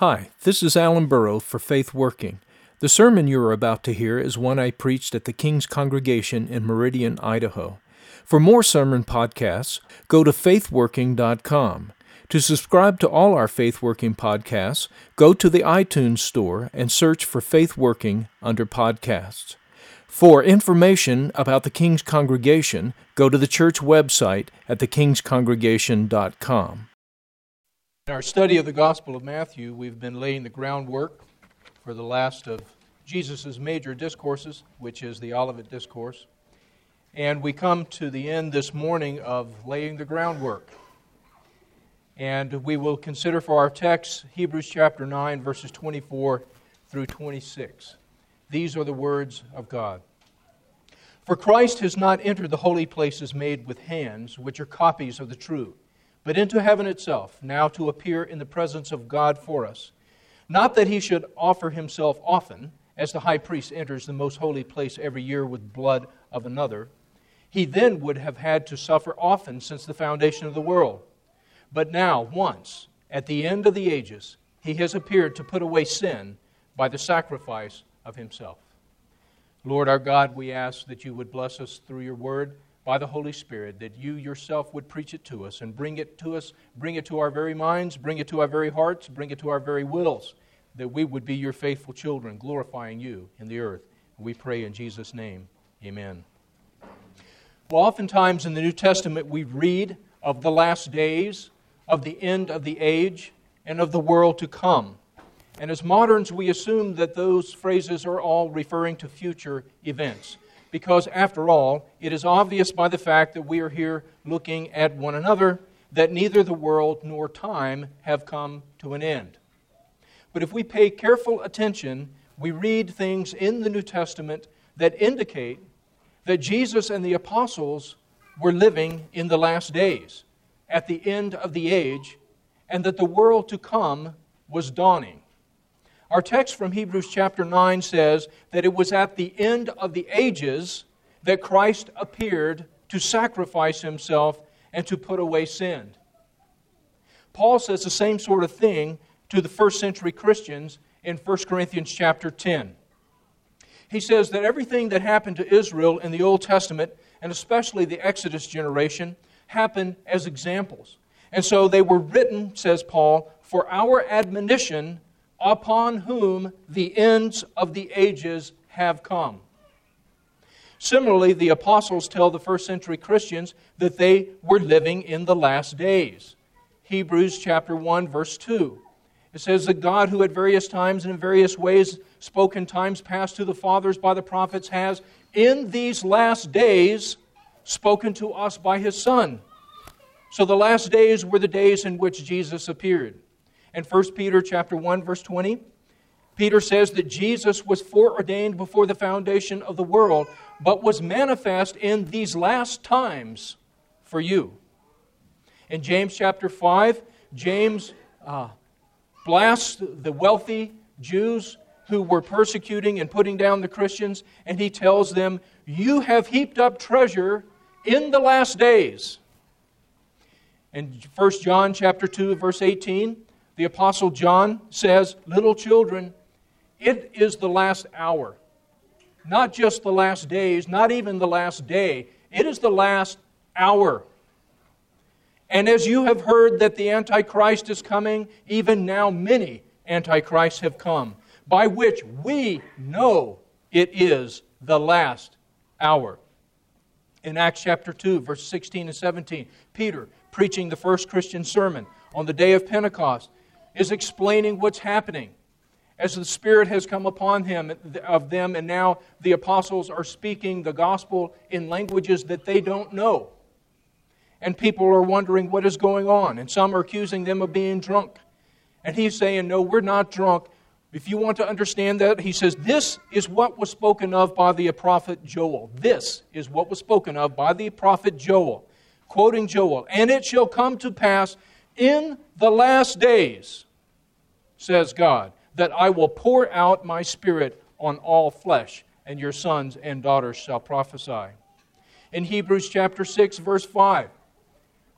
Hi, this is Alan Burrow for Faith Working. The sermon you are about to hear is one I preached at the King's Congregation in Meridian, Idaho. For more sermon podcasts, go to faithworking.com. To subscribe to all our Faith Working podcasts, go to the iTunes Store and search for Faith Working under Podcasts. For information about the King's Congregation, go to the church website at thekingscongregation.com. In our study of the Gospel of Matthew, we've been laying the groundwork for the last of Jesus' major discourses, which is the Olivet Discourse. And we come to the end this morning of laying the groundwork. And we will consider for our text Hebrews chapter 9, verses 24 through 26. These are the words of God. For Christ has not entered the holy places made with hands, which are copies of the true but into heaven itself, now to appear in the presence of God for us. Not that he should offer himself often, as the high priest enters the most holy place every year with blood of another. He then would have had to suffer often since the foundation of the world. But now, once, at the end of the ages, he has appeared to put away sin by the sacrifice of himself. Lord our God, we ask that you would bless us through your word by the Holy Spirit, that you yourself would preach it to us and bring it to us, bring it to our very minds, bring it to our very hearts, bring it to our very wills, that we would be your faithful children, glorifying you in the earth. We pray in Jesus' name. Amen. Well, oftentimes in the New Testament, we read of the last days, of the end of the age, and of the world to come. And as moderns, we assume that those phrases are all referring to future events because, after all, it is obvious by the fact that we are here looking at one another that neither the world nor time have come to an end. But if we pay careful attention, we read things in the New Testament that indicate that Jesus and the apostles were living in the last days, at the end of the age, and that the world to come was dawning. Our text from Hebrews chapter 9 says that it was at the end of the ages that Christ appeared to sacrifice himself and to put away sin. Paul says the same sort of thing to the first century Christians in 1 Corinthians chapter 10. He says that everything that happened to Israel in the Old Testament, and especially the Exodus generation, happened as examples. And so they were written, says Paul, for our admonition upon whom the ends of the ages have come. Similarly, the apostles tell the first century Christians that they were living in the last days. Hebrews chapter 1 verse 2. It says that God who at various times and in various ways spoke in times past to the fathers by the prophets has in these last days spoken to us by his son. So the last days were the days in which Jesus appeared in 1 Peter chapter 1 verse 20. Peter says that Jesus was foreordained before the foundation of the world, but was manifest in these last times for you. In James chapter 5, James uh, blasts the wealthy Jews who were persecuting and putting down the Christians, and he tells them, You have heaped up treasure in the last days. In 1 John chapter 2, verse 18, the Apostle John says, Little children, it is the last hour. Not just the last days, not even the last day. It is the last hour. And as you have heard that the Antichrist is coming, even now many Antichrists have come, by which we know it is the last hour. In Acts chapter 2, verse 16 and 17, Peter, preaching the first Christian sermon on the day of Pentecost, is explaining what's happening as the Spirit has come upon him of them, and now the apostles are speaking the gospel in languages that they don't know. And people are wondering what is going on, and some are accusing them of being drunk. And he's saying, No, we're not drunk. If you want to understand that, he says, This is what was spoken of by the prophet Joel. This is what was spoken of by the prophet Joel. Quoting Joel, And it shall come to pass in the last days says God, that I will pour out my spirit on all flesh, and your sons and daughters shall prophesy. In Hebrews chapter 6, verse 5,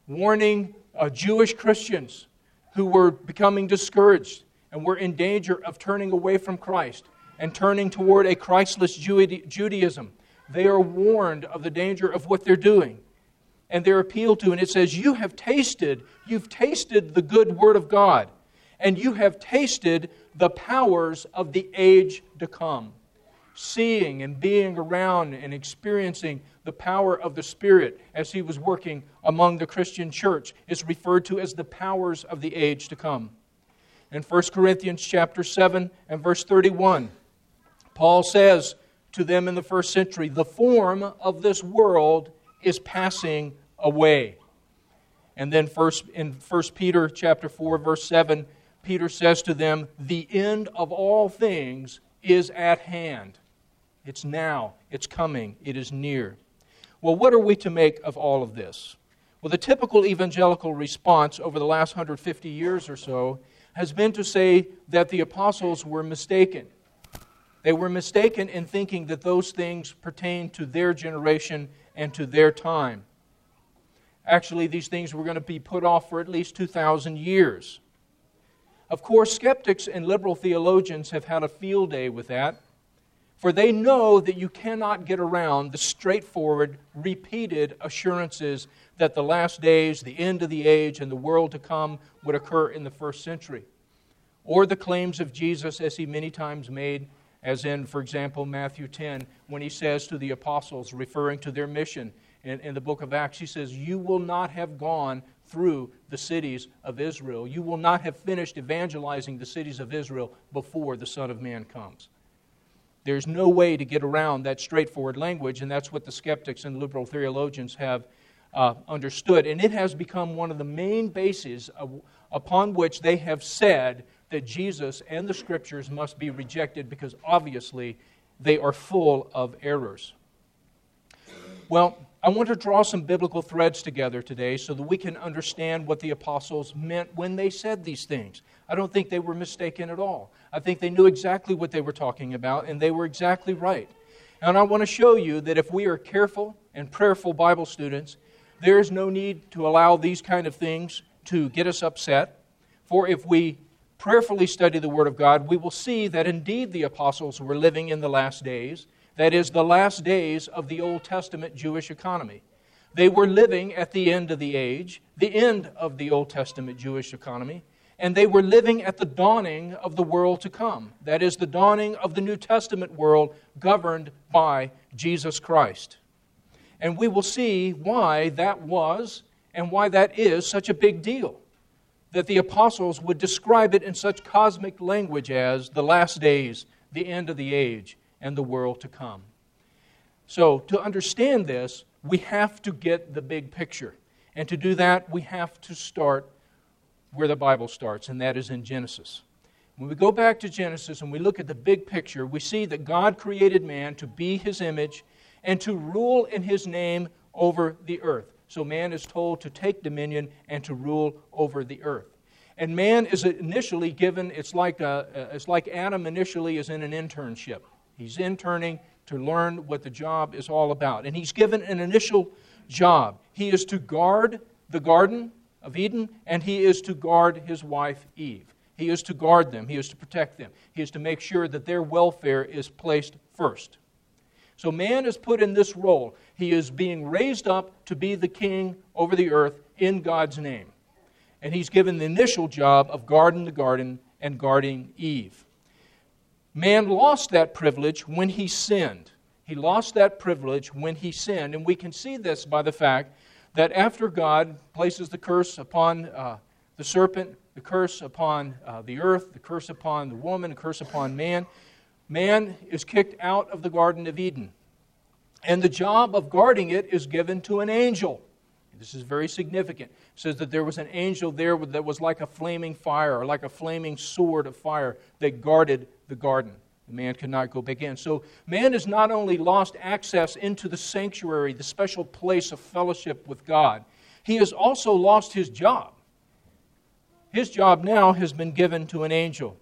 warning uh, Jewish Christians who were becoming discouraged and were in danger of turning away from Christ and turning toward a Christless Judaism. They are warned of the danger of what they're doing. And they're appealed to, and it says, You have tasted, you've tasted the good word of God, and you have tasted the powers of the age to come. Seeing and being around and experiencing the power of the Spirit as he was working among the Christian church is referred to as the powers of the age to come. In 1 Corinthians chapter 7 and verse 31, Paul says to them in the first century, the form of this world is passing away. And then first in 1 Peter chapter 4 verse 7, Peter says to them, "The end of all things is at hand. It's now, it's coming, it is near." Well, what are we to make of all of this? Well, the typical evangelical response over the last 150 years or so has been to say that the apostles were mistaken they were mistaken in thinking that those things pertain to their generation and to their time. Actually, these things were going to be put off for at least 2,000 years. Of course, skeptics and liberal theologians have had a field day with that, for they know that you cannot get around the straightforward, repeated assurances that the last days, the end of the age, and the world to come would occur in the first century, or the claims of Jesus, as he many times made, as in, for example, Matthew 10, when he says to the apostles, referring to their mission in, in the book of Acts, he says, You will not have gone through the cities of Israel. You will not have finished evangelizing the cities of Israel before the Son of Man comes. There's no way to get around that straightforward language, and that's what the skeptics and liberal theologians have uh, understood. And it has become one of the main bases of, upon which they have said that Jesus and the scriptures must be rejected because obviously they are full of errors. Well, I want to draw some biblical threads together today so that we can understand what the apostles meant when they said these things. I don't think they were mistaken at all. I think they knew exactly what they were talking about, and they were exactly right. And I want to show you that if we are careful and prayerful Bible students, there is no need to allow these kind of things to get us upset. For if we prayerfully study the Word of God, we will see that indeed the apostles were living in the last days, that is, the last days of the Old Testament Jewish economy. They were living at the end of the age, the end of the Old Testament Jewish economy, and they were living at the dawning of the world to come. That is, the dawning of the New Testament world governed by Jesus Christ. And we will see why that was and why that is such a big deal that the apostles would describe it in such cosmic language as the last days, the end of the age, and the world to come. So, to understand this, we have to get the big picture. And to do that, we have to start where the Bible starts, and that is in Genesis. When we go back to Genesis and we look at the big picture, we see that God created man to be his image and to rule in his name over the earth. So man is told to take dominion and to rule over the earth. And man is initially given, it's like, a, it's like Adam initially is in an internship. He's interning to learn what the job is all about. And he's given an initial job. He is to guard the Garden of Eden, and he is to guard his wife Eve. He is to guard them, he is to protect them, he is to make sure that their welfare is placed first. So man is put in this role. He is being raised up to be the king over the earth in God's name. And he's given the initial job of guarding the garden and guarding Eve. Man lost that privilege when he sinned. He lost that privilege when he sinned. And we can see this by the fact that after God places the curse upon uh, the serpent, the curse upon uh, the earth, the curse upon the woman, the curse upon man, man is kicked out of the Garden of Eden. And the job of guarding it is given to an angel. This is very significant. It says that there was an angel there that was like a flaming fire, or like a flaming sword of fire that guarded the garden. Man could not go back in. So, man has not only lost access into the sanctuary, the special place of fellowship with God, he has also lost his job. His job now has been given to an angel.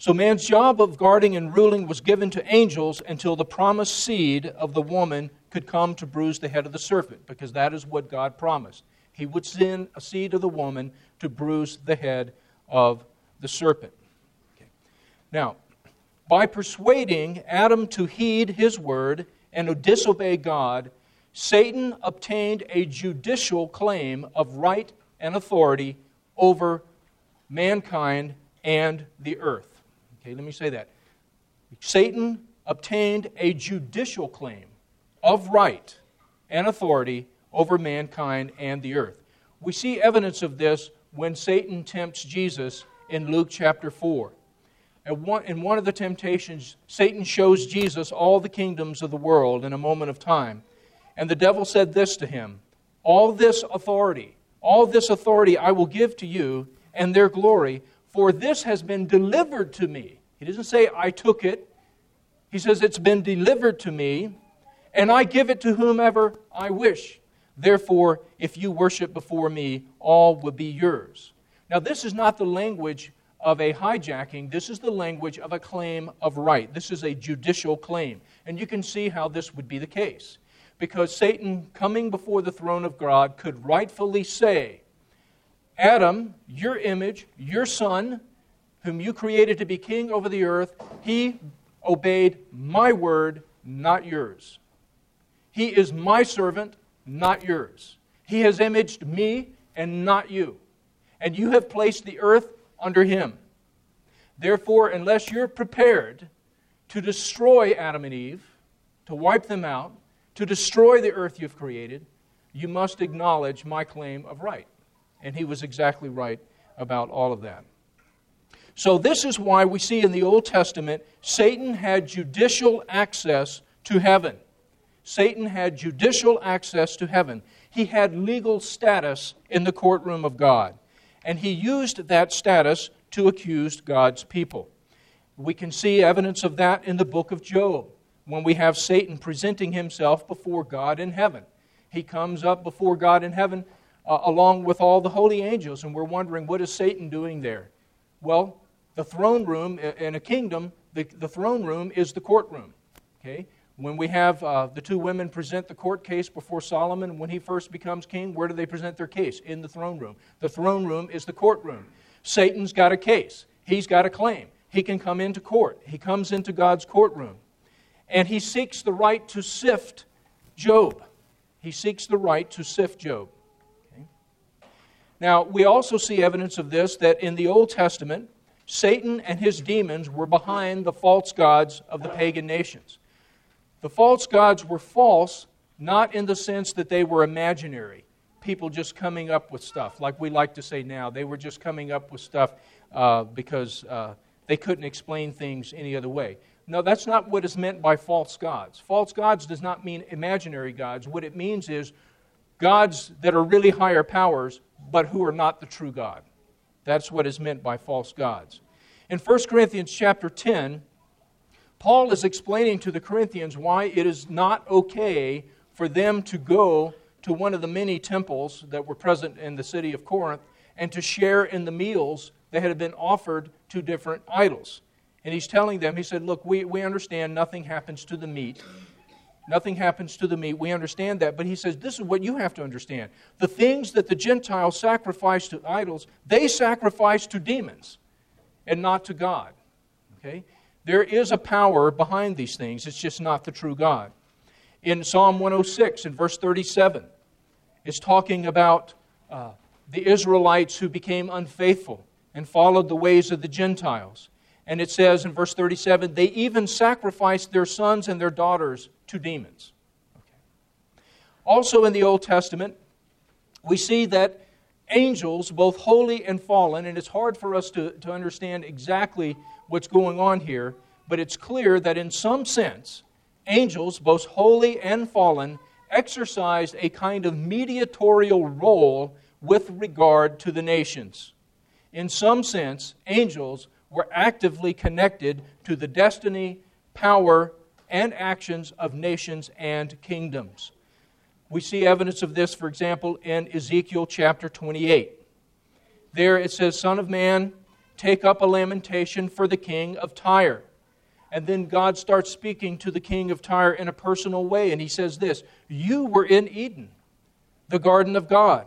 So man's job of guarding and ruling was given to angels until the promised seed of the woman could come to bruise the head of the serpent, because that is what God promised. He would send a seed of the woman to bruise the head of the serpent. Okay. Now, by persuading Adam to heed his word and to disobey God, Satan obtained a judicial claim of right and authority over mankind and the earth. Okay, let me say that. Satan obtained a judicial claim of right and authority over mankind and the earth. We see evidence of this when Satan tempts Jesus in Luke chapter 4. In one of the temptations, Satan shows Jesus all the kingdoms of the world in a moment of time. And the devil said this to him All this authority, all this authority I will give to you and their glory, for this has been delivered to me. He doesn't say, I took it. He says, It's been delivered to me, and I give it to whomever I wish. Therefore, if you worship before me, all will be yours. Now, this is not the language of a hijacking. This is the language of a claim of right. This is a judicial claim. And you can see how this would be the case. Because Satan, coming before the throne of God, could rightfully say, Adam, your image, your son, whom you created to be king over the earth, he obeyed my word, not yours. He is my servant, not yours. He has imaged me and not you. And you have placed the earth under him. Therefore, unless you're prepared to destroy Adam and Eve, to wipe them out, to destroy the earth you've created, you must acknowledge my claim of right. And he was exactly right about all of that. So, this is why we see in the Old Testament Satan had judicial access to heaven. Satan had judicial access to heaven. He had legal status in the courtroom of God and he used that status to accuse God's people. We can see evidence of that in the book of Job when we have Satan presenting himself before God in heaven. He comes up before God in heaven uh, along with all the holy angels, and we're wondering, what is Satan doing there? Well, the throne room in a kingdom, the, the throne room is the courtroom. Okay? When we have uh, the two women present the court case before Solomon when he first becomes king, where do they present their case? In the throne room. The throne room is the courtroom. Satan's got a case, he's got a claim. He can come into court, he comes into God's courtroom. And he seeks the right to sift Job. He seeks the right to sift Job. Okay? Now, we also see evidence of this that in the Old Testament, Satan and his demons were behind the false gods of the pagan nations. The false gods were false not in the sense that they were imaginary, people just coming up with stuff, like we like to say now. They were just coming up with stuff uh, because uh, they couldn't explain things any other way. No, that's not what is meant by false gods. False gods does not mean imaginary gods. What it means is gods that are really higher powers, but who are not the true God. That's what is meant by false gods. In 1 Corinthians chapter 10, Paul is explaining to the Corinthians why it is not okay for them to go to one of the many temples that were present in the city of Corinth and to share in the meals that had been offered to different idols. And he's telling them, he said, Look, we, we understand nothing happens to the meat. Nothing happens to the meat. We understand that. But he says, This is what you have to understand. The things that the Gentiles sacrifice to idols, they sacrifice to demons and not to God. Okay? There is a power behind these things, it's just not the true God. In Psalm 106, in verse 37, it's talking about uh, the Israelites who became unfaithful and followed the ways of the Gentiles. And it says in verse 37 they even sacrificed their sons and their daughters to demons. Okay. Also in the Old Testament, we see that angels, both holy and fallen, and it's hard for us to, to understand exactly what's going on here, but it's clear that in some sense, angels, both holy and fallen, exercised a kind of mediatorial role with regard to the nations. In some sense, angels were actively connected to the destiny, power, and actions of nations and kingdoms. We see evidence of this, for example, in Ezekiel chapter 28. There it says, Son of man, take up a lamentation for the king of Tyre. And then God starts speaking to the king of Tyre in a personal way, and he says this You were in Eden, the garden of God.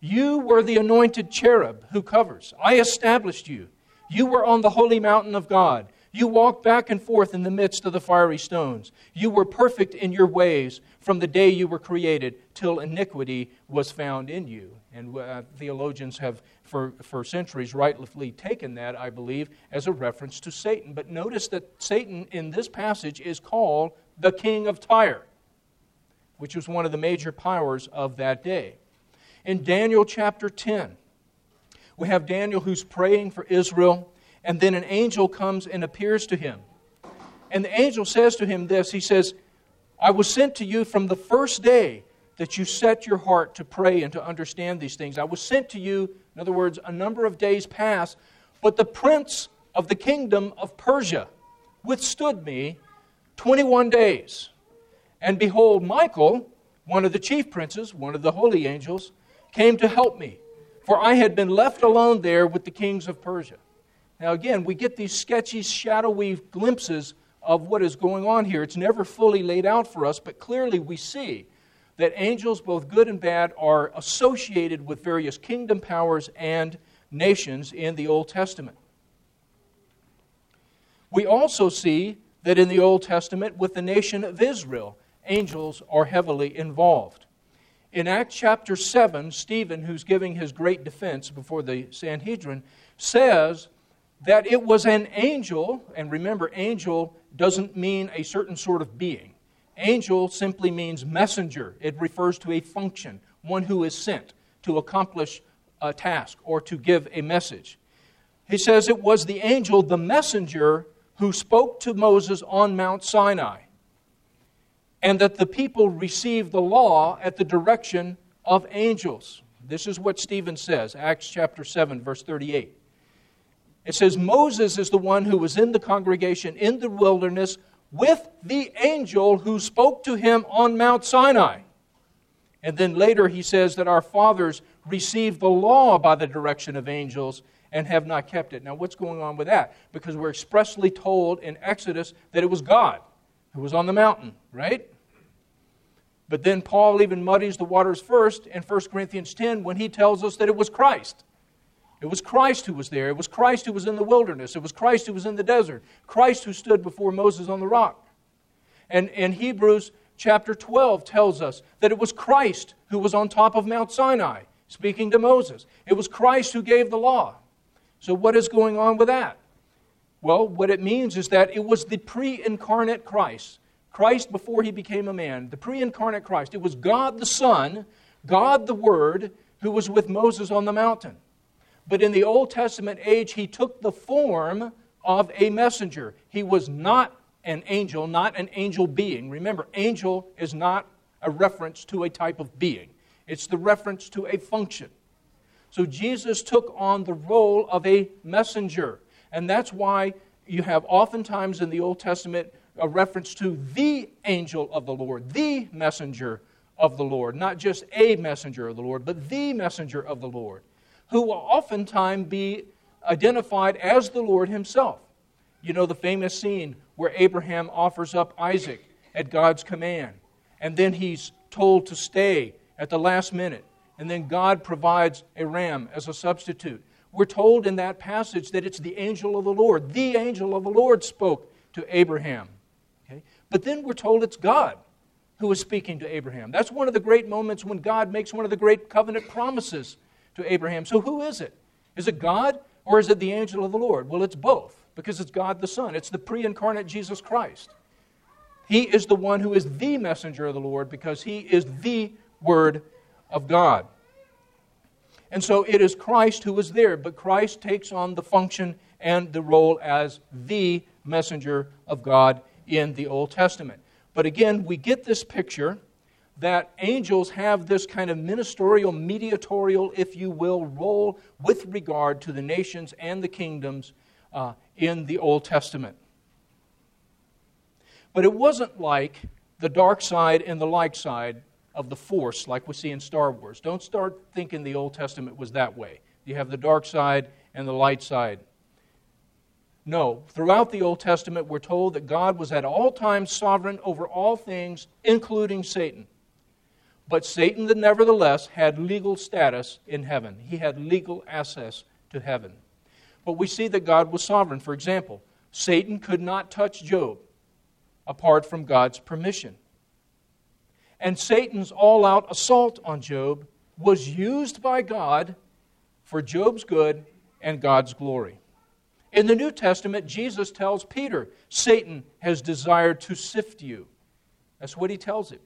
You were the anointed cherub who covers. I established you. You were on the holy mountain of God. You walked back and forth in the midst of the fiery stones. You were perfect in your ways from the day you were created till iniquity was found in you. And uh, theologians have, for, for centuries, rightly taken that, I believe, as a reference to Satan. But notice that Satan in this passage is called the king of Tyre, which was one of the major powers of that day. In Daniel chapter 10, we have Daniel who's praying for Israel, and then an angel comes and appears to him. And the angel says to him this He says, I was sent to you from the first day that you set your heart to pray and to understand these things. I was sent to you, in other words, a number of days past, but the prince of the kingdom of Persia withstood me 21 days. And behold, Michael, one of the chief princes, one of the holy angels, came to help me, for I had been left alone there with the kings of Persia. Now, again, we get these sketchy, shadowy glimpses of what is going on here. It's never fully laid out for us, but clearly we see that angels, both good and bad, are associated with various kingdom powers and nations in the Old Testament. We also see that in the Old Testament, with the nation of Israel, angels are heavily involved. In Acts chapter 7, Stephen, who's giving his great defense before the Sanhedrin, says that it was an angel, and remember, angel doesn't mean a certain sort of being. Angel simply means messenger. It refers to a function, one who is sent to accomplish a task or to give a message. He says it was the angel, the messenger, who spoke to Moses on Mount Sinai, and that the people received the law at the direction of angels. This is what Stephen says, Acts chapter 7, verse 38. It says, Moses is the one who was in the congregation in the wilderness with the angel who spoke to him on Mount Sinai. And then later he says that our fathers received the law by the direction of angels and have not kept it. Now, what's going on with that? Because we're expressly told in Exodus that it was God who was on the mountain, right? But then Paul even muddies the waters first in 1 Corinthians 10 when he tells us that it was Christ. It was Christ who was there. It was Christ who was in the wilderness. It was Christ who was in the desert. Christ who stood before Moses on the rock. And in Hebrews chapter 12 tells us that it was Christ who was on top of Mount Sinai speaking to Moses. It was Christ who gave the law. So, what is going on with that? Well, what it means is that it was the pre incarnate Christ, Christ before he became a man, the pre incarnate Christ. It was God the Son, God the Word, who was with Moses on the mountain. But in the Old Testament age, he took the form of a messenger. He was not an angel, not an angel being. Remember, angel is not a reference to a type of being, it's the reference to a function. So Jesus took on the role of a messenger. And that's why you have oftentimes in the Old Testament a reference to the angel of the Lord, the messenger of the Lord. Not just a messenger of the Lord, but the messenger of the Lord who will oftentimes be identified as the Lord himself. You know the famous scene where Abraham offers up Isaac at God's command, and then he's told to stay at the last minute, and then God provides a ram as a substitute. We're told in that passage that it's the angel of the Lord. The angel of the Lord spoke to Abraham. Okay? But then we're told it's God who is speaking to Abraham. That's one of the great moments when God makes one of the great covenant promises to Abraham. So who is it? Is it God or is it the angel of the Lord? Well, it's both because it's God the Son. It's the pre incarnate Jesus Christ. He is the one who is the messenger of the Lord because he is the Word of God. And so it is Christ who is there, but Christ takes on the function and the role as the messenger of God in the Old Testament. But again, we get this picture that angels have this kind of ministerial, mediatorial, if you will, role with regard to the nations and the kingdoms uh, in the Old Testament. But it wasn't like the dark side and the light side of the force like we see in Star Wars. Don't start thinking the Old Testament was that way. You have the dark side and the light side. No, throughout the Old Testament, we're told that God was at all times sovereign over all things, including Satan. But Satan, nevertheless, had legal status in heaven. He had legal access to heaven. But we see that God was sovereign. For example, Satan could not touch Job apart from God's permission. And Satan's all out assault on Job was used by God for Job's good and God's glory. In the New Testament, Jesus tells Peter, Satan has desired to sift you. That's what he tells him.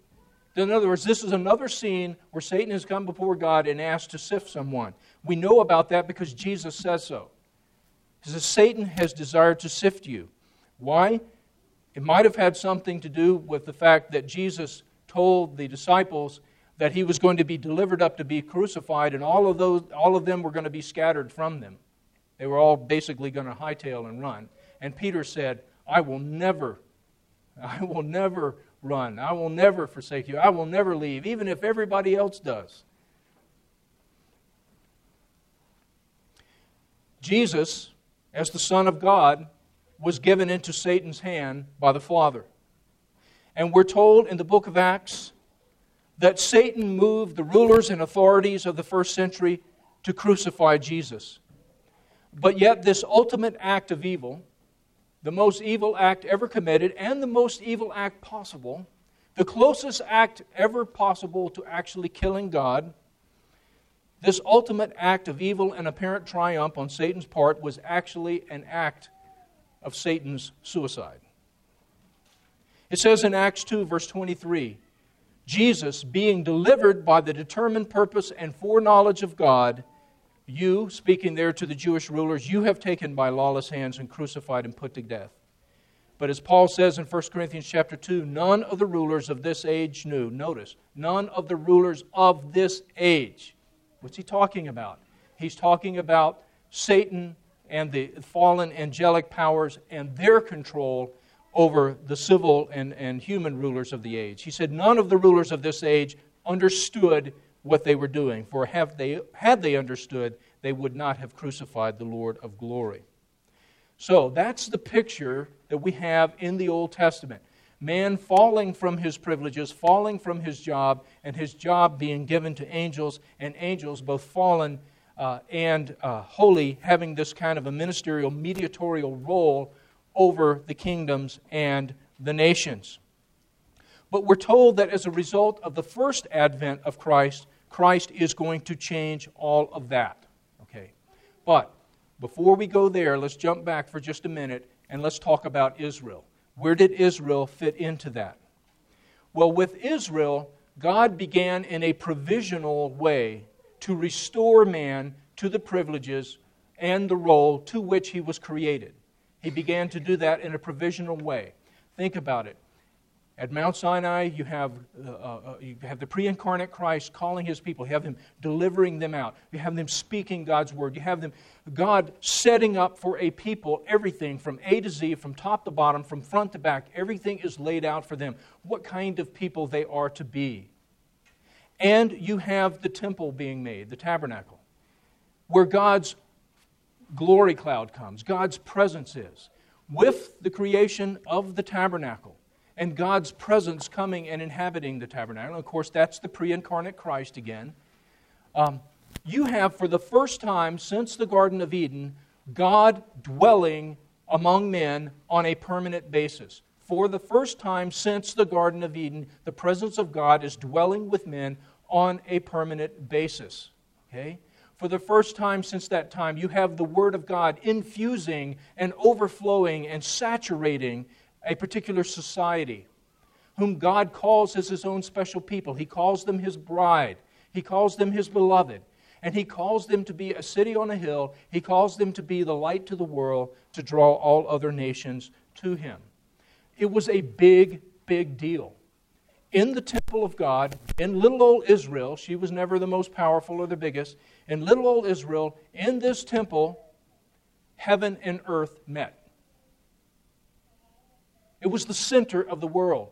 In other words, this is another scene where Satan has come before God and asked to sift someone. We know about that because Jesus says so. He says, Satan has desired to sift you. Why? It might have had something to do with the fact that Jesus told the disciples that he was going to be delivered up to be crucified, and all of, those, all of them were going to be scattered from them. They were all basically going to hightail and run. And Peter said, I will never, I will never run. I will never forsake you. I will never leave, even if everybody else does. Jesus, as the Son of God, was given into Satan's hand by the Father. And we're told in the book of Acts that Satan moved the rulers and authorities of the first century to crucify Jesus. But yet, this ultimate act of evil, the most evil act ever committed and the most evil act possible, the closest act ever possible to actually killing God, this ultimate act of evil and apparent triumph on Satan's part was actually an act of Satan's suicide. It says in Acts 2, verse 23 Jesus, being delivered by the determined purpose and foreknowledge of God, you, speaking there to the Jewish rulers, you have taken by lawless hands and crucified and put to death. But as Paul says in 1 Corinthians chapter 2, none of the rulers of this age knew. Notice, none of the rulers of this age. What's he talking about? He's talking about Satan and the fallen angelic powers and their control over the civil and, and human rulers of the age. He said, None of the rulers of this age understood what they were doing, for have they, had they understood, they would not have crucified the Lord of glory. So that's the picture that we have in the Old Testament. Man falling from his privileges, falling from his job, and his job being given to angels, and angels, both fallen uh, and uh, holy, having this kind of a ministerial, mediatorial role over the kingdoms and the nations. But we're told that as a result of the first advent of Christ, Christ is going to change all of that. Okay. But before we go there, let's jump back for just a minute and let's talk about Israel. Where did Israel fit into that? Well, with Israel, God began in a provisional way to restore man to the privileges and the role to which he was created. He began to do that in a provisional way. Think about it. At Mount Sinai, you have, uh, uh, you have the pre incarnate Christ calling his people. You have him delivering them out. You have them speaking God's word. You have them, God setting up for a people everything from A to Z, from top to bottom, from front to back. Everything is laid out for them. What kind of people they are to be. And you have the temple being made, the tabernacle, where God's glory cloud comes, God's presence is. With the creation of the tabernacle and God's presence coming and inhabiting the tabernacle, of course, that's the pre incarnate Christ again. Um, you have, for the first time since the Garden of Eden, God dwelling among men on a permanent basis. For the first time since the Garden of Eden, the presence of God is dwelling with men on a permanent basis. Okay? For the first time since that time, you have the Word of God infusing and overflowing and saturating a particular society, whom God calls as His own special people. He calls them His bride, He calls them His beloved, and He calls them to be a city on a hill. He calls them to be the light to the world, to draw all other nations to Him. It was a big, big deal in the temple of God, in little old Israel, she was never the most powerful or the biggest, in little old Israel, in this temple, heaven and earth met. It was the center of the world.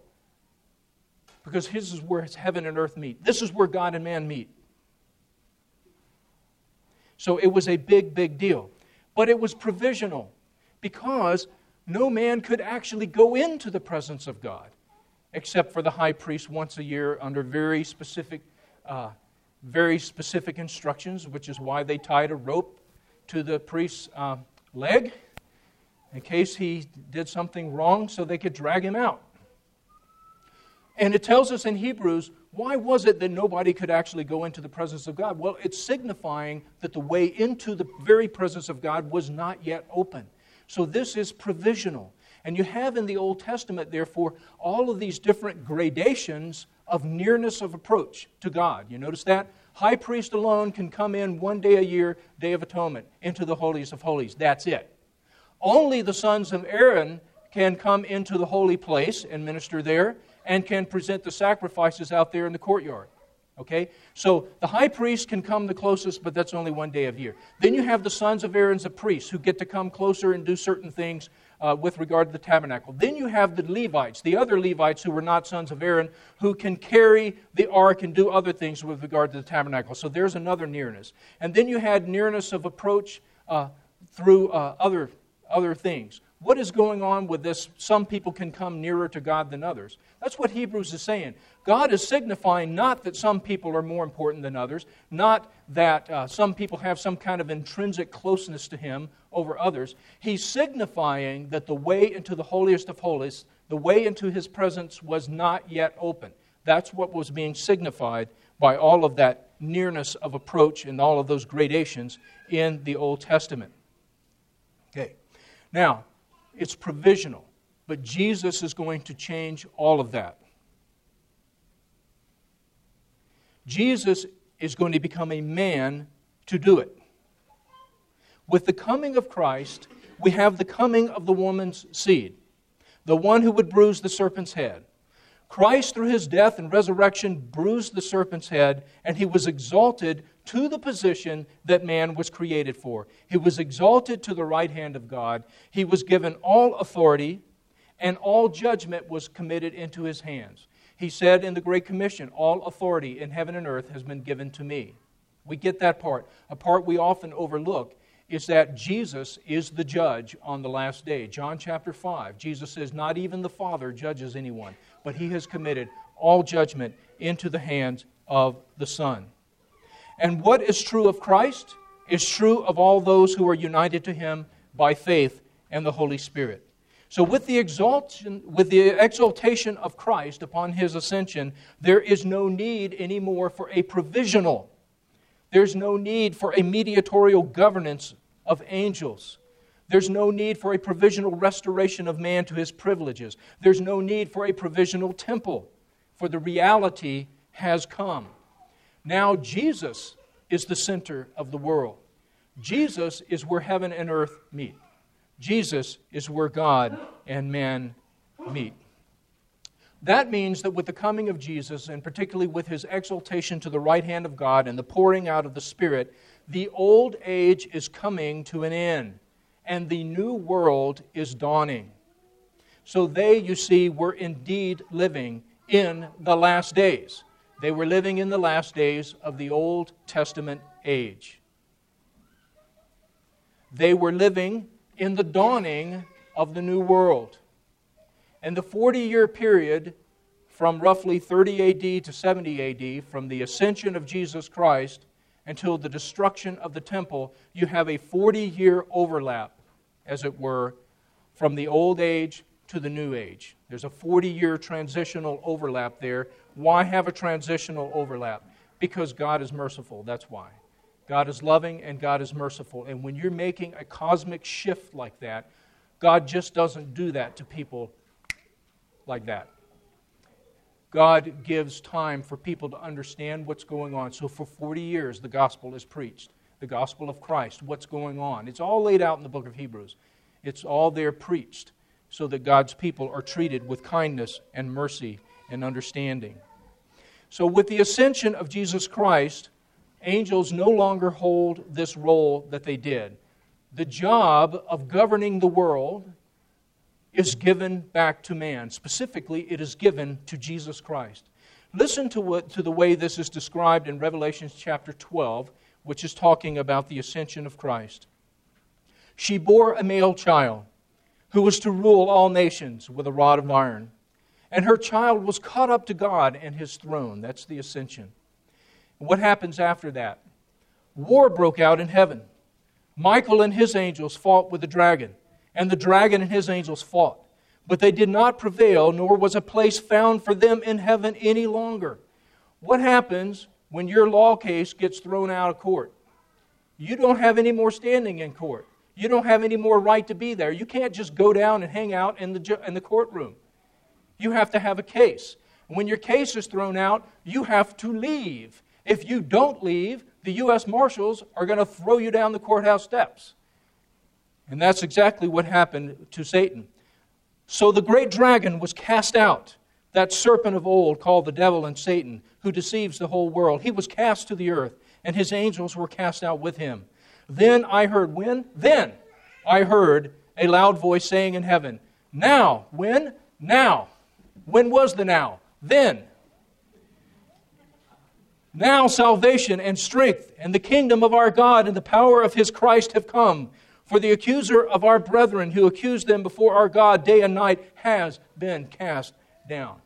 Because this is where heaven and earth meet. This is where God and man meet. So it was a big, big deal. But it was provisional because no man could actually go into the presence of God except for the high priest once a year under very specific, uh, very specific instructions, which is why they tied a rope to the priest's uh, leg in case he did something wrong so they could drag him out. And it tells us in Hebrews why was it that nobody could actually go into the presence of God? Well, it's signifying that the way into the very presence of God was not yet open. So this is provisional. And you have in the Old Testament, therefore, all of these different gradations of nearness of approach to God. You notice that? High priest alone can come in one day a year, Day of Atonement, into the holies of holies. That's it. Only the sons of Aaron can come into the holy place and minister there and can present the sacrifices out there in the courtyard. Okay? So the high priest can come the closest, but that's only one day of year. Then you have the sons of Aaron's the priests who get to come closer and do certain things uh, with regard to the tabernacle. Then you have the Levites, the other Levites who were not sons of Aaron, who can carry the ark and do other things with regard to the tabernacle. So there's another nearness. And then you had nearness of approach uh, through uh, other, other things. What is going on with this? Some people can come nearer to God than others. That's what Hebrews is saying. God is signifying not that some people are more important than others, not that uh, some people have some kind of intrinsic closeness to Him over others. He's signifying that the way into the holiest of holies, the way into His presence, was not yet open. That's what was being signified by all of that nearness of approach and all of those gradations in the Old Testament. Okay. Now, it's provisional, but Jesus is going to change all of that. Jesus is going to become a man to do it. With the coming of Christ, we have the coming of the woman's seed, the one who would bruise the serpent's head. Christ, through his death and resurrection, bruised the serpent's head, and he was exalted to the position that man was created for. He was exalted to the right hand of God. He was given all authority, and all judgment was committed into his hands. He said in the Great Commission, All authority in heaven and earth has been given to me. We get that part. A part we often overlook is that Jesus is the judge on the last day. John chapter 5, Jesus says, Not even the Father judges anyone, but he has committed all judgment into the hands of the Son. And what is true of Christ is true of all those who are united to him by faith and the Holy Spirit. So, with the, exaltation, with the exaltation of Christ upon his ascension, there is no need anymore for a provisional. There's no need for a mediatorial governance of angels. There's no need for a provisional restoration of man to his privileges. There's no need for a provisional temple, for the reality has come. Now, Jesus is the center of the world. Jesus is where heaven and earth meet. Jesus is where God and man meet. That means that with the coming of Jesus, and particularly with his exaltation to the right hand of God and the pouring out of the Spirit, the old age is coming to an end, and the new world is dawning. So they, you see, were indeed living in the last days. They were living in the last days of the Old Testament age. They were living in the dawning of the new world. And the 40 year period from roughly 30 AD to 70 AD, from the ascension of Jesus Christ until the destruction of the temple, you have a 40 year overlap, as it were, from the old age to the new age. There's a 40 year transitional overlap there. Why have a transitional overlap? Because God is merciful. That's why. God is loving and God is merciful. And when you're making a cosmic shift like that, God just doesn't do that to people like that. God gives time for people to understand what's going on. So for 40 years, the gospel is preached the gospel of Christ, what's going on. It's all laid out in the book of Hebrews, it's all there preached so that God's people are treated with kindness and mercy and understanding. So, with the ascension of Jesus Christ, angels no longer hold this role that they did. The job of governing the world is given back to man. Specifically, it is given to Jesus Christ. Listen to, what, to the way this is described in Revelation chapter 12, which is talking about the ascension of Christ. She bore a male child who was to rule all nations with a rod of iron. And her child was caught up to God and his throne. That's the ascension. What happens after that? War broke out in heaven. Michael and his angels fought with the dragon, and the dragon and his angels fought. But they did not prevail, nor was a place found for them in heaven any longer. What happens when your law case gets thrown out of court? You don't have any more standing in court. You don't have any more right to be there. You can't just go down and hang out in the, in the courtroom. You have to have a case. When your case is thrown out, you have to leave. If you don't leave, the U.S. Marshals are going to throw you down the courthouse steps. And that's exactly what happened to Satan. So the great dragon was cast out, that serpent of old called the devil and Satan, who deceives the whole world. He was cast to the earth, and his angels were cast out with him. Then I heard, when? Then I heard a loud voice saying in heaven, Now, when? Now. When was the now? Then. Now salvation and strength and the kingdom of our God and the power of his Christ have come. For the accuser of our brethren who accused them before our God day and night has been cast down.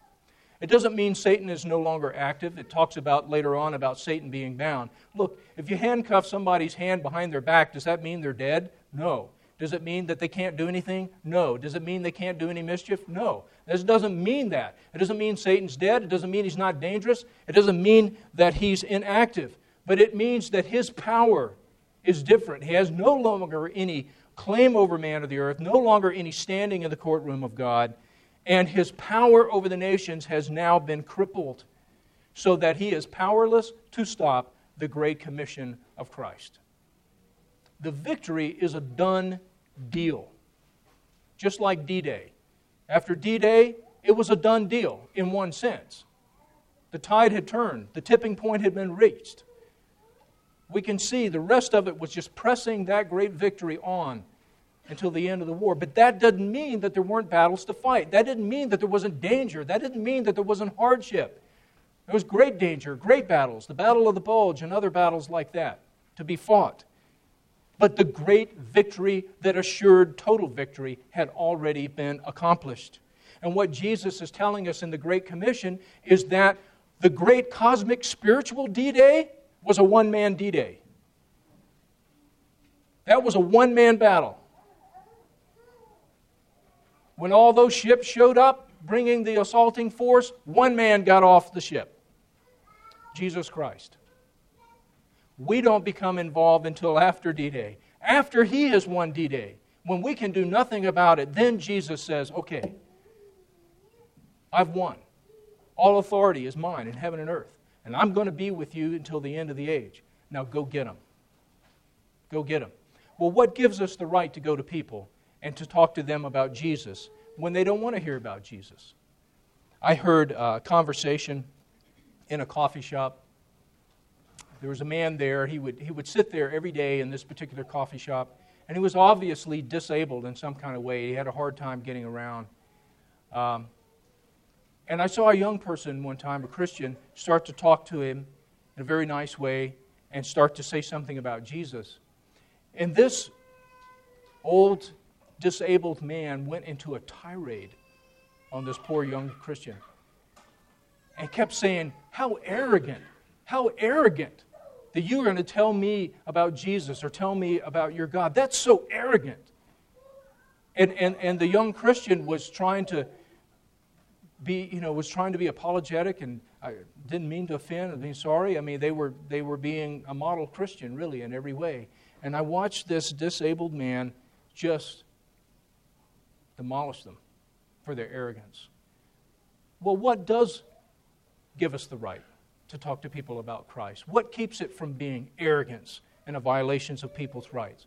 It doesn't mean Satan is no longer active. It talks about later on about Satan being bound. Look, if you handcuff somebody's hand behind their back, does that mean they're dead? No. Does it mean that they can't do anything? No. Does it mean they can't do any mischief? No. This doesn't mean that. It doesn't mean Satan's dead. It doesn't mean he's not dangerous. It doesn't mean that he's inactive. But it means that his power is different. He has no longer any claim over man of the earth, no longer any standing in the courtroom of God and his power over the nations has now been crippled so that he is powerless to stop the great commission of Christ. The victory is a done deal, just like D Day. After D Day, it was a done deal in one sense. The tide had turned, the tipping point had been reached. We can see the rest of it was just pressing that great victory on until the end of the war. But that doesn't mean that there weren't battles to fight. That didn't mean that there wasn't danger. That didn't mean that there wasn't hardship. There was great danger, great battles, the Battle of the Bulge and other battles like that to be fought. But the great victory that assured total victory had already been accomplished. And what Jesus is telling us in the Great Commission is that the great cosmic spiritual D Day was a one man D Day. That was a one man battle. When all those ships showed up, bringing the assaulting force, one man got off the ship Jesus Christ. We don't become involved until after D Day. After he has won D Day, when we can do nothing about it, then Jesus says, Okay, I've won. All authority is mine in heaven and earth, and I'm going to be with you until the end of the age. Now go get them. Go get them. Well, what gives us the right to go to people and to talk to them about Jesus when they don't want to hear about Jesus. I heard a conversation in a coffee shop. There was a man there. He would, he would sit there every day in this particular coffee shop, and he was obviously disabled in some kind of way. He had a hard time getting around. Um, and I saw a young person one time, a Christian, start to talk to him in a very nice way and start to say something about Jesus. And this old disabled man went into a tirade on this poor young Christian and kept saying, How arrogant, how arrogant that you are going to tell me about Jesus or tell me about your God. That's so arrogant. And, and, and the young Christian was trying to be, you know, was trying to be apologetic and I didn't mean to offend, I mean sorry. I mean they were they were being a model Christian really in every way. And I watched this disabled man just demolish them for their arrogance. Well, what does give us the right to talk to people about Christ? What keeps it from being arrogance and a violations of people's rights?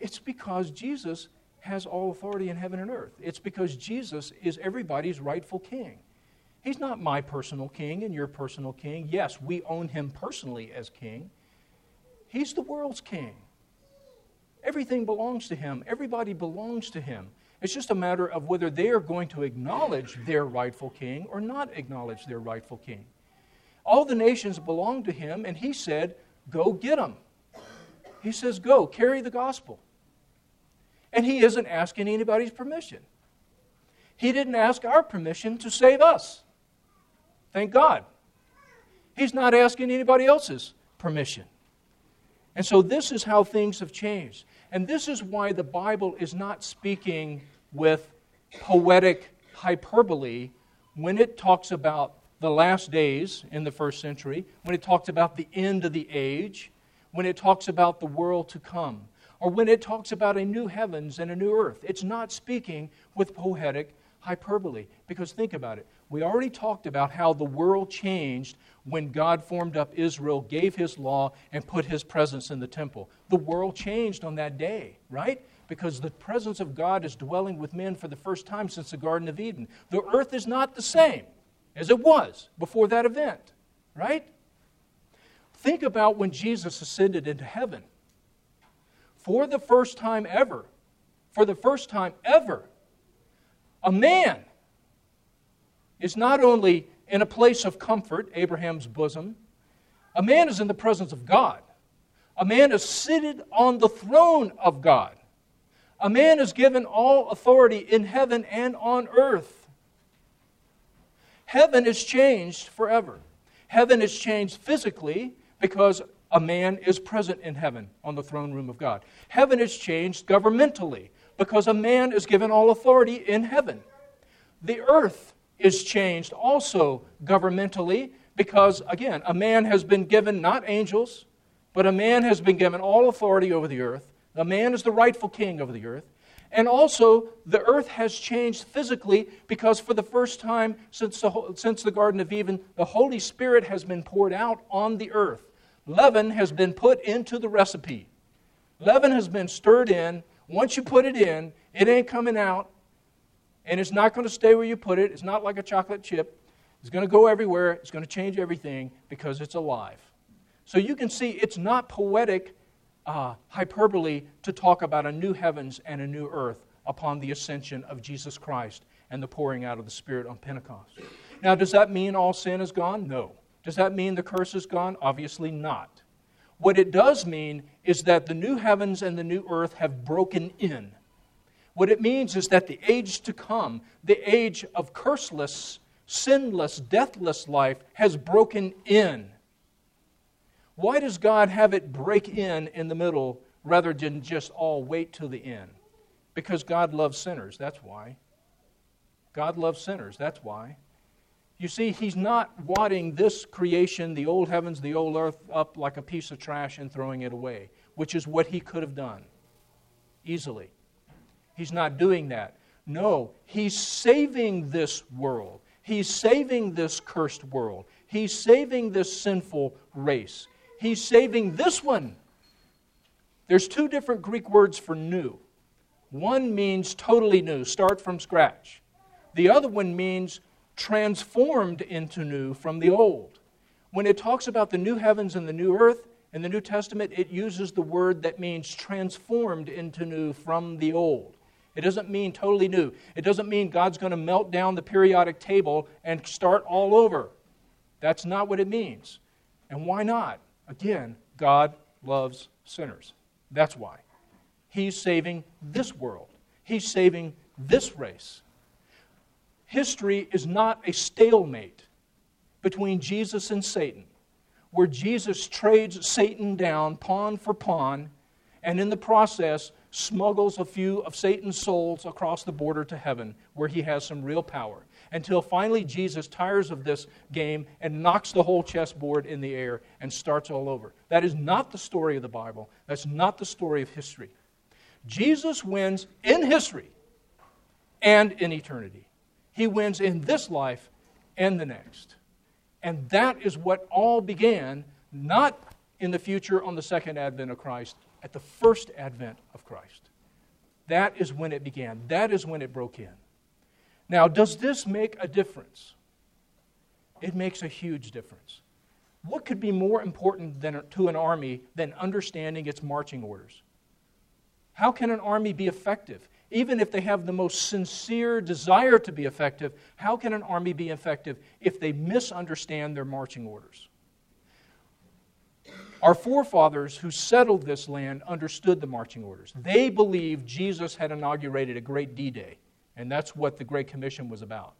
It's because Jesus has all authority in heaven and earth. It's because Jesus is everybody's rightful king. He's not my personal king and your personal king. Yes, we own him personally as king. He's the world's king. Everything belongs to him, everybody belongs to him. It's just a matter of whether they are going to acknowledge their rightful king or not acknowledge their rightful king. All the nations belong to him, and he said, Go get them. He says, Go, carry the gospel. And he isn't asking anybody's permission. He didn't ask our permission to save us. Thank God. He's not asking anybody else's permission. And so this is how things have changed. And this is why the Bible is not speaking with poetic hyperbole when it talks about the last days in the first century, when it talks about the end of the age, when it talks about the world to come, or when it talks about a new heavens and a new earth. It's not speaking with poetic hyperbole. Because think about it. We already talked about how the world changed when God formed up Israel, gave his law, and put his presence in the temple. The world changed on that day, right? Because the presence of God is dwelling with men for the first time since the Garden of Eden. The earth is not the same as it was before that event, right? Think about when Jesus ascended into heaven. For the first time ever, for the first time ever, a man is not only in a place of comfort, Abraham's bosom, a man is in the presence of God. A man is seated on the throne of God. A man is given all authority in heaven and on earth. Heaven is changed forever. Heaven is changed physically because a man is present in heaven on the throne room of God. Heaven is changed governmentally because a man is given all authority in heaven. The earth is changed also governmentally because, again, a man has been given not angels, but a man has been given all authority over the earth. The man is the rightful king over the earth. And also, the earth has changed physically because for the first time since the, since the Garden of Eden, the Holy Spirit has been poured out on the earth. Leaven has been put into the recipe. Leaven has been stirred in. Once you put it in, it ain't coming out and it's not going to stay where you put it. It's not like a chocolate chip. It's going to go everywhere. It's going to change everything because it's alive. So you can see it's not poetic uh, hyperbole to talk about a new heavens and a new earth upon the ascension of Jesus Christ and the pouring out of the Spirit on Pentecost. Now, does that mean all sin is gone? No. Does that mean the curse is gone? Obviously not. What it does mean is that the new heavens and the new earth have broken in what it means is that the age to come, the age of curseless, sinless, deathless life, has broken in. Why does God have it break in in the middle rather than just all wait till the end? Because God loves sinners, that's why. God loves sinners, that's why. You see, He's not wadding this creation, the old heavens, the old earth, up like a piece of trash and throwing it away, which is what He could have done easily. He's not doing that. No, he's saving this world. He's saving this cursed world. He's saving this sinful race. He's saving this one. There's two different Greek words for new. One means totally new, start from scratch. The other one means transformed into new from the old. When it talks about the new heavens and the new earth in the New Testament, it uses the word that means transformed into new from the old. It doesn't mean totally new. It doesn't mean God's going to melt down the periodic table and start all over. That's not what it means. And why not? Again, God loves sinners. That's why. He's saving this world, He's saving this race. History is not a stalemate between Jesus and Satan, where Jesus trades Satan down pawn for pawn, and in the process, smuggles a few of Satan's souls across the border to heaven, where he has some real power. Until finally Jesus tires of this game and knocks the whole chessboard in the air and starts all over. That is not the story of the Bible. That's not the story of history. Jesus wins in history and in eternity. He wins in this life and the next. And that is what all began, not in the future on the second advent of Christ, at the first advent of Christ. That is when it began. That is when it broke in. Now, does this make a difference? It makes a huge difference. What could be more important than, to an army than understanding its marching orders? How can an army be effective? Even if they have the most sincere desire to be effective, how can an army be effective if they misunderstand their marching orders? Our forefathers who settled this land understood the marching orders. They believed Jesus had inaugurated a great D Day, and that's what the Great Commission was about.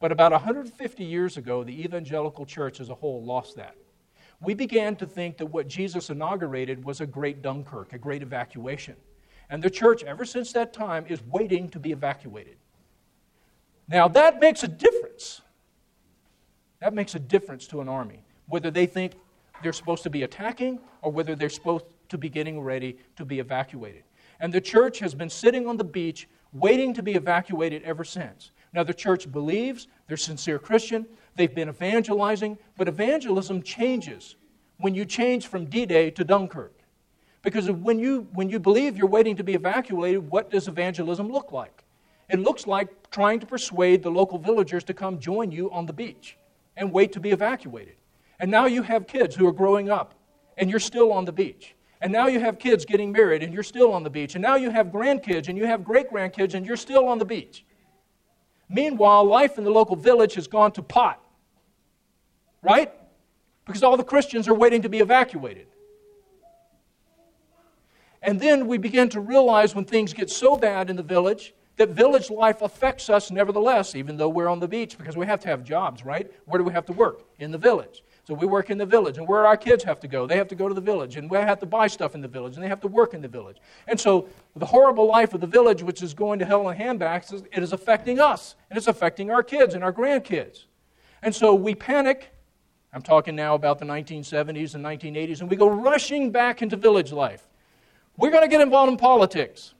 But about 150 years ago, the evangelical church as a whole lost that. We began to think that what Jesus inaugurated was a great Dunkirk, a great evacuation. And the church, ever since that time, is waiting to be evacuated. Now, that makes a difference. That makes a difference to an army, whether they think they're supposed to be attacking or whether they're supposed to be getting ready to be evacuated. And the church has been sitting on the beach waiting to be evacuated ever since. Now, the church believes, they're sincere Christian, they've been evangelizing, but evangelism changes when you change from D Day to Dunkirk. Because when you, when you believe you're waiting to be evacuated, what does evangelism look like? It looks like trying to persuade the local villagers to come join you on the beach and wait to be evacuated. And now you have kids who are growing up and you're still on the beach. And now you have kids getting married and you're still on the beach. And now you have grandkids and you have great grandkids and you're still on the beach. Meanwhile, life in the local village has gone to pot. Right? Because all the Christians are waiting to be evacuated. And then we begin to realize when things get so bad in the village that village life affects us nevertheless, even though we're on the beach, because we have to have jobs, right? Where do we have to work? In the village. So we work in the village, and where our kids have to go, they have to go to the village, and we have to buy stuff in the village, and they have to work in the village. And so the horrible life of the village, which is going to hell in handbags, it is affecting us, and it's affecting our kids and our grandkids. And so we panic. I'm talking now about the 1970s and 1980s, and we go rushing back into village life. We're going to get involved in politics,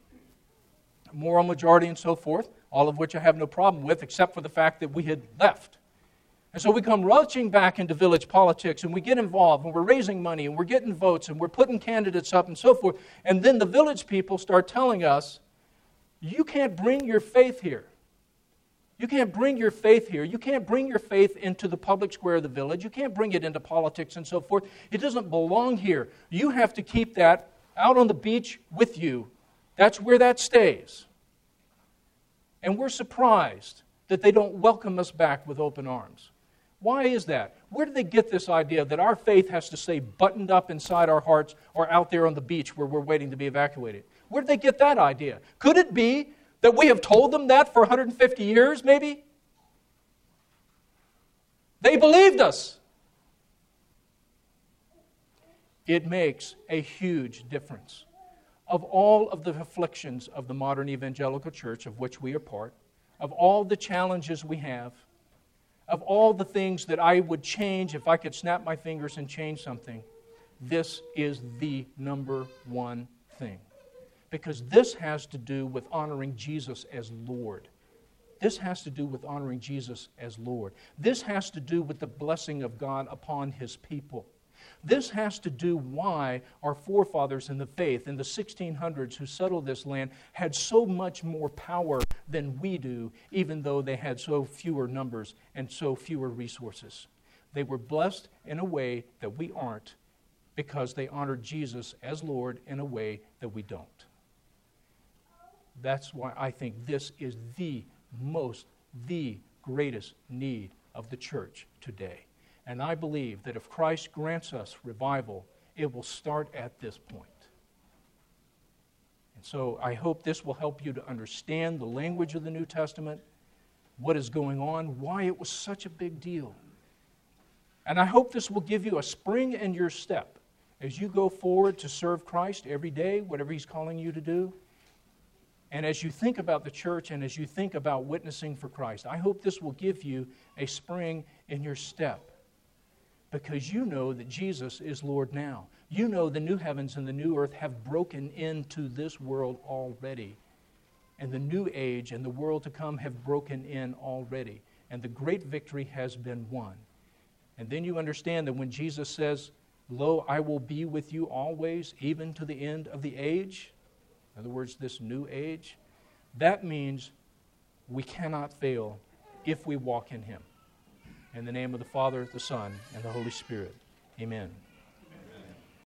moral majority and so forth, all of which I have no problem with, except for the fact that we had left. And so we come rushing back into village politics and we get involved and we're raising money and we're getting votes and we're putting candidates up and so forth. And then the village people start telling us, you can't bring your faith here. You can't bring your faith here. You can't bring your faith into the public square of the village. You can't bring it into politics and so forth. It doesn't belong here. You have to keep that out on the beach with you. That's where that stays. And we're surprised that they don't welcome us back with open arms. Why is that? Where did they get this idea that our faith has to stay buttoned up inside our hearts or out there on the beach where we're waiting to be evacuated? Where did they get that idea? Could it be that we have told them that for 150 years, maybe? They believed us. It makes a huge difference. Of all of the afflictions of the modern evangelical church, of which we are part, of all the challenges we have, of all the things that I would change if I could snap my fingers and change something, this is the number one thing. Because this has to do with honoring Jesus as Lord. This has to do with honoring Jesus as Lord. This has to do with the blessing of God upon His people. This has to do why our forefathers in the faith in the 1600s who settled this land had so much more power than we do, even though they had so fewer numbers and so fewer resources. They were blessed in a way that we aren't because they honored Jesus as Lord in a way that we don't. That's why I think this is the most, the greatest need of the church today. And I believe that if Christ grants us revival, it will start at this point. And so I hope this will help you to understand the language of the New Testament, what is going on, why it was such a big deal. And I hope this will give you a spring in your step as you go forward to serve Christ every day, whatever He's calling you to do. And as you think about the church and as you think about witnessing for Christ, I hope this will give you a spring in your step because you know that Jesus is Lord now. You know the new heavens and the new earth have broken into this world already. And the new age and the world to come have broken in already. And the great victory has been won. And then you understand that when Jesus says, Lo, I will be with you always, even to the end of the age, in other words, this new age, that means we cannot fail if we walk in Him. In the name of the Father, the Son, and the Holy Spirit. Amen.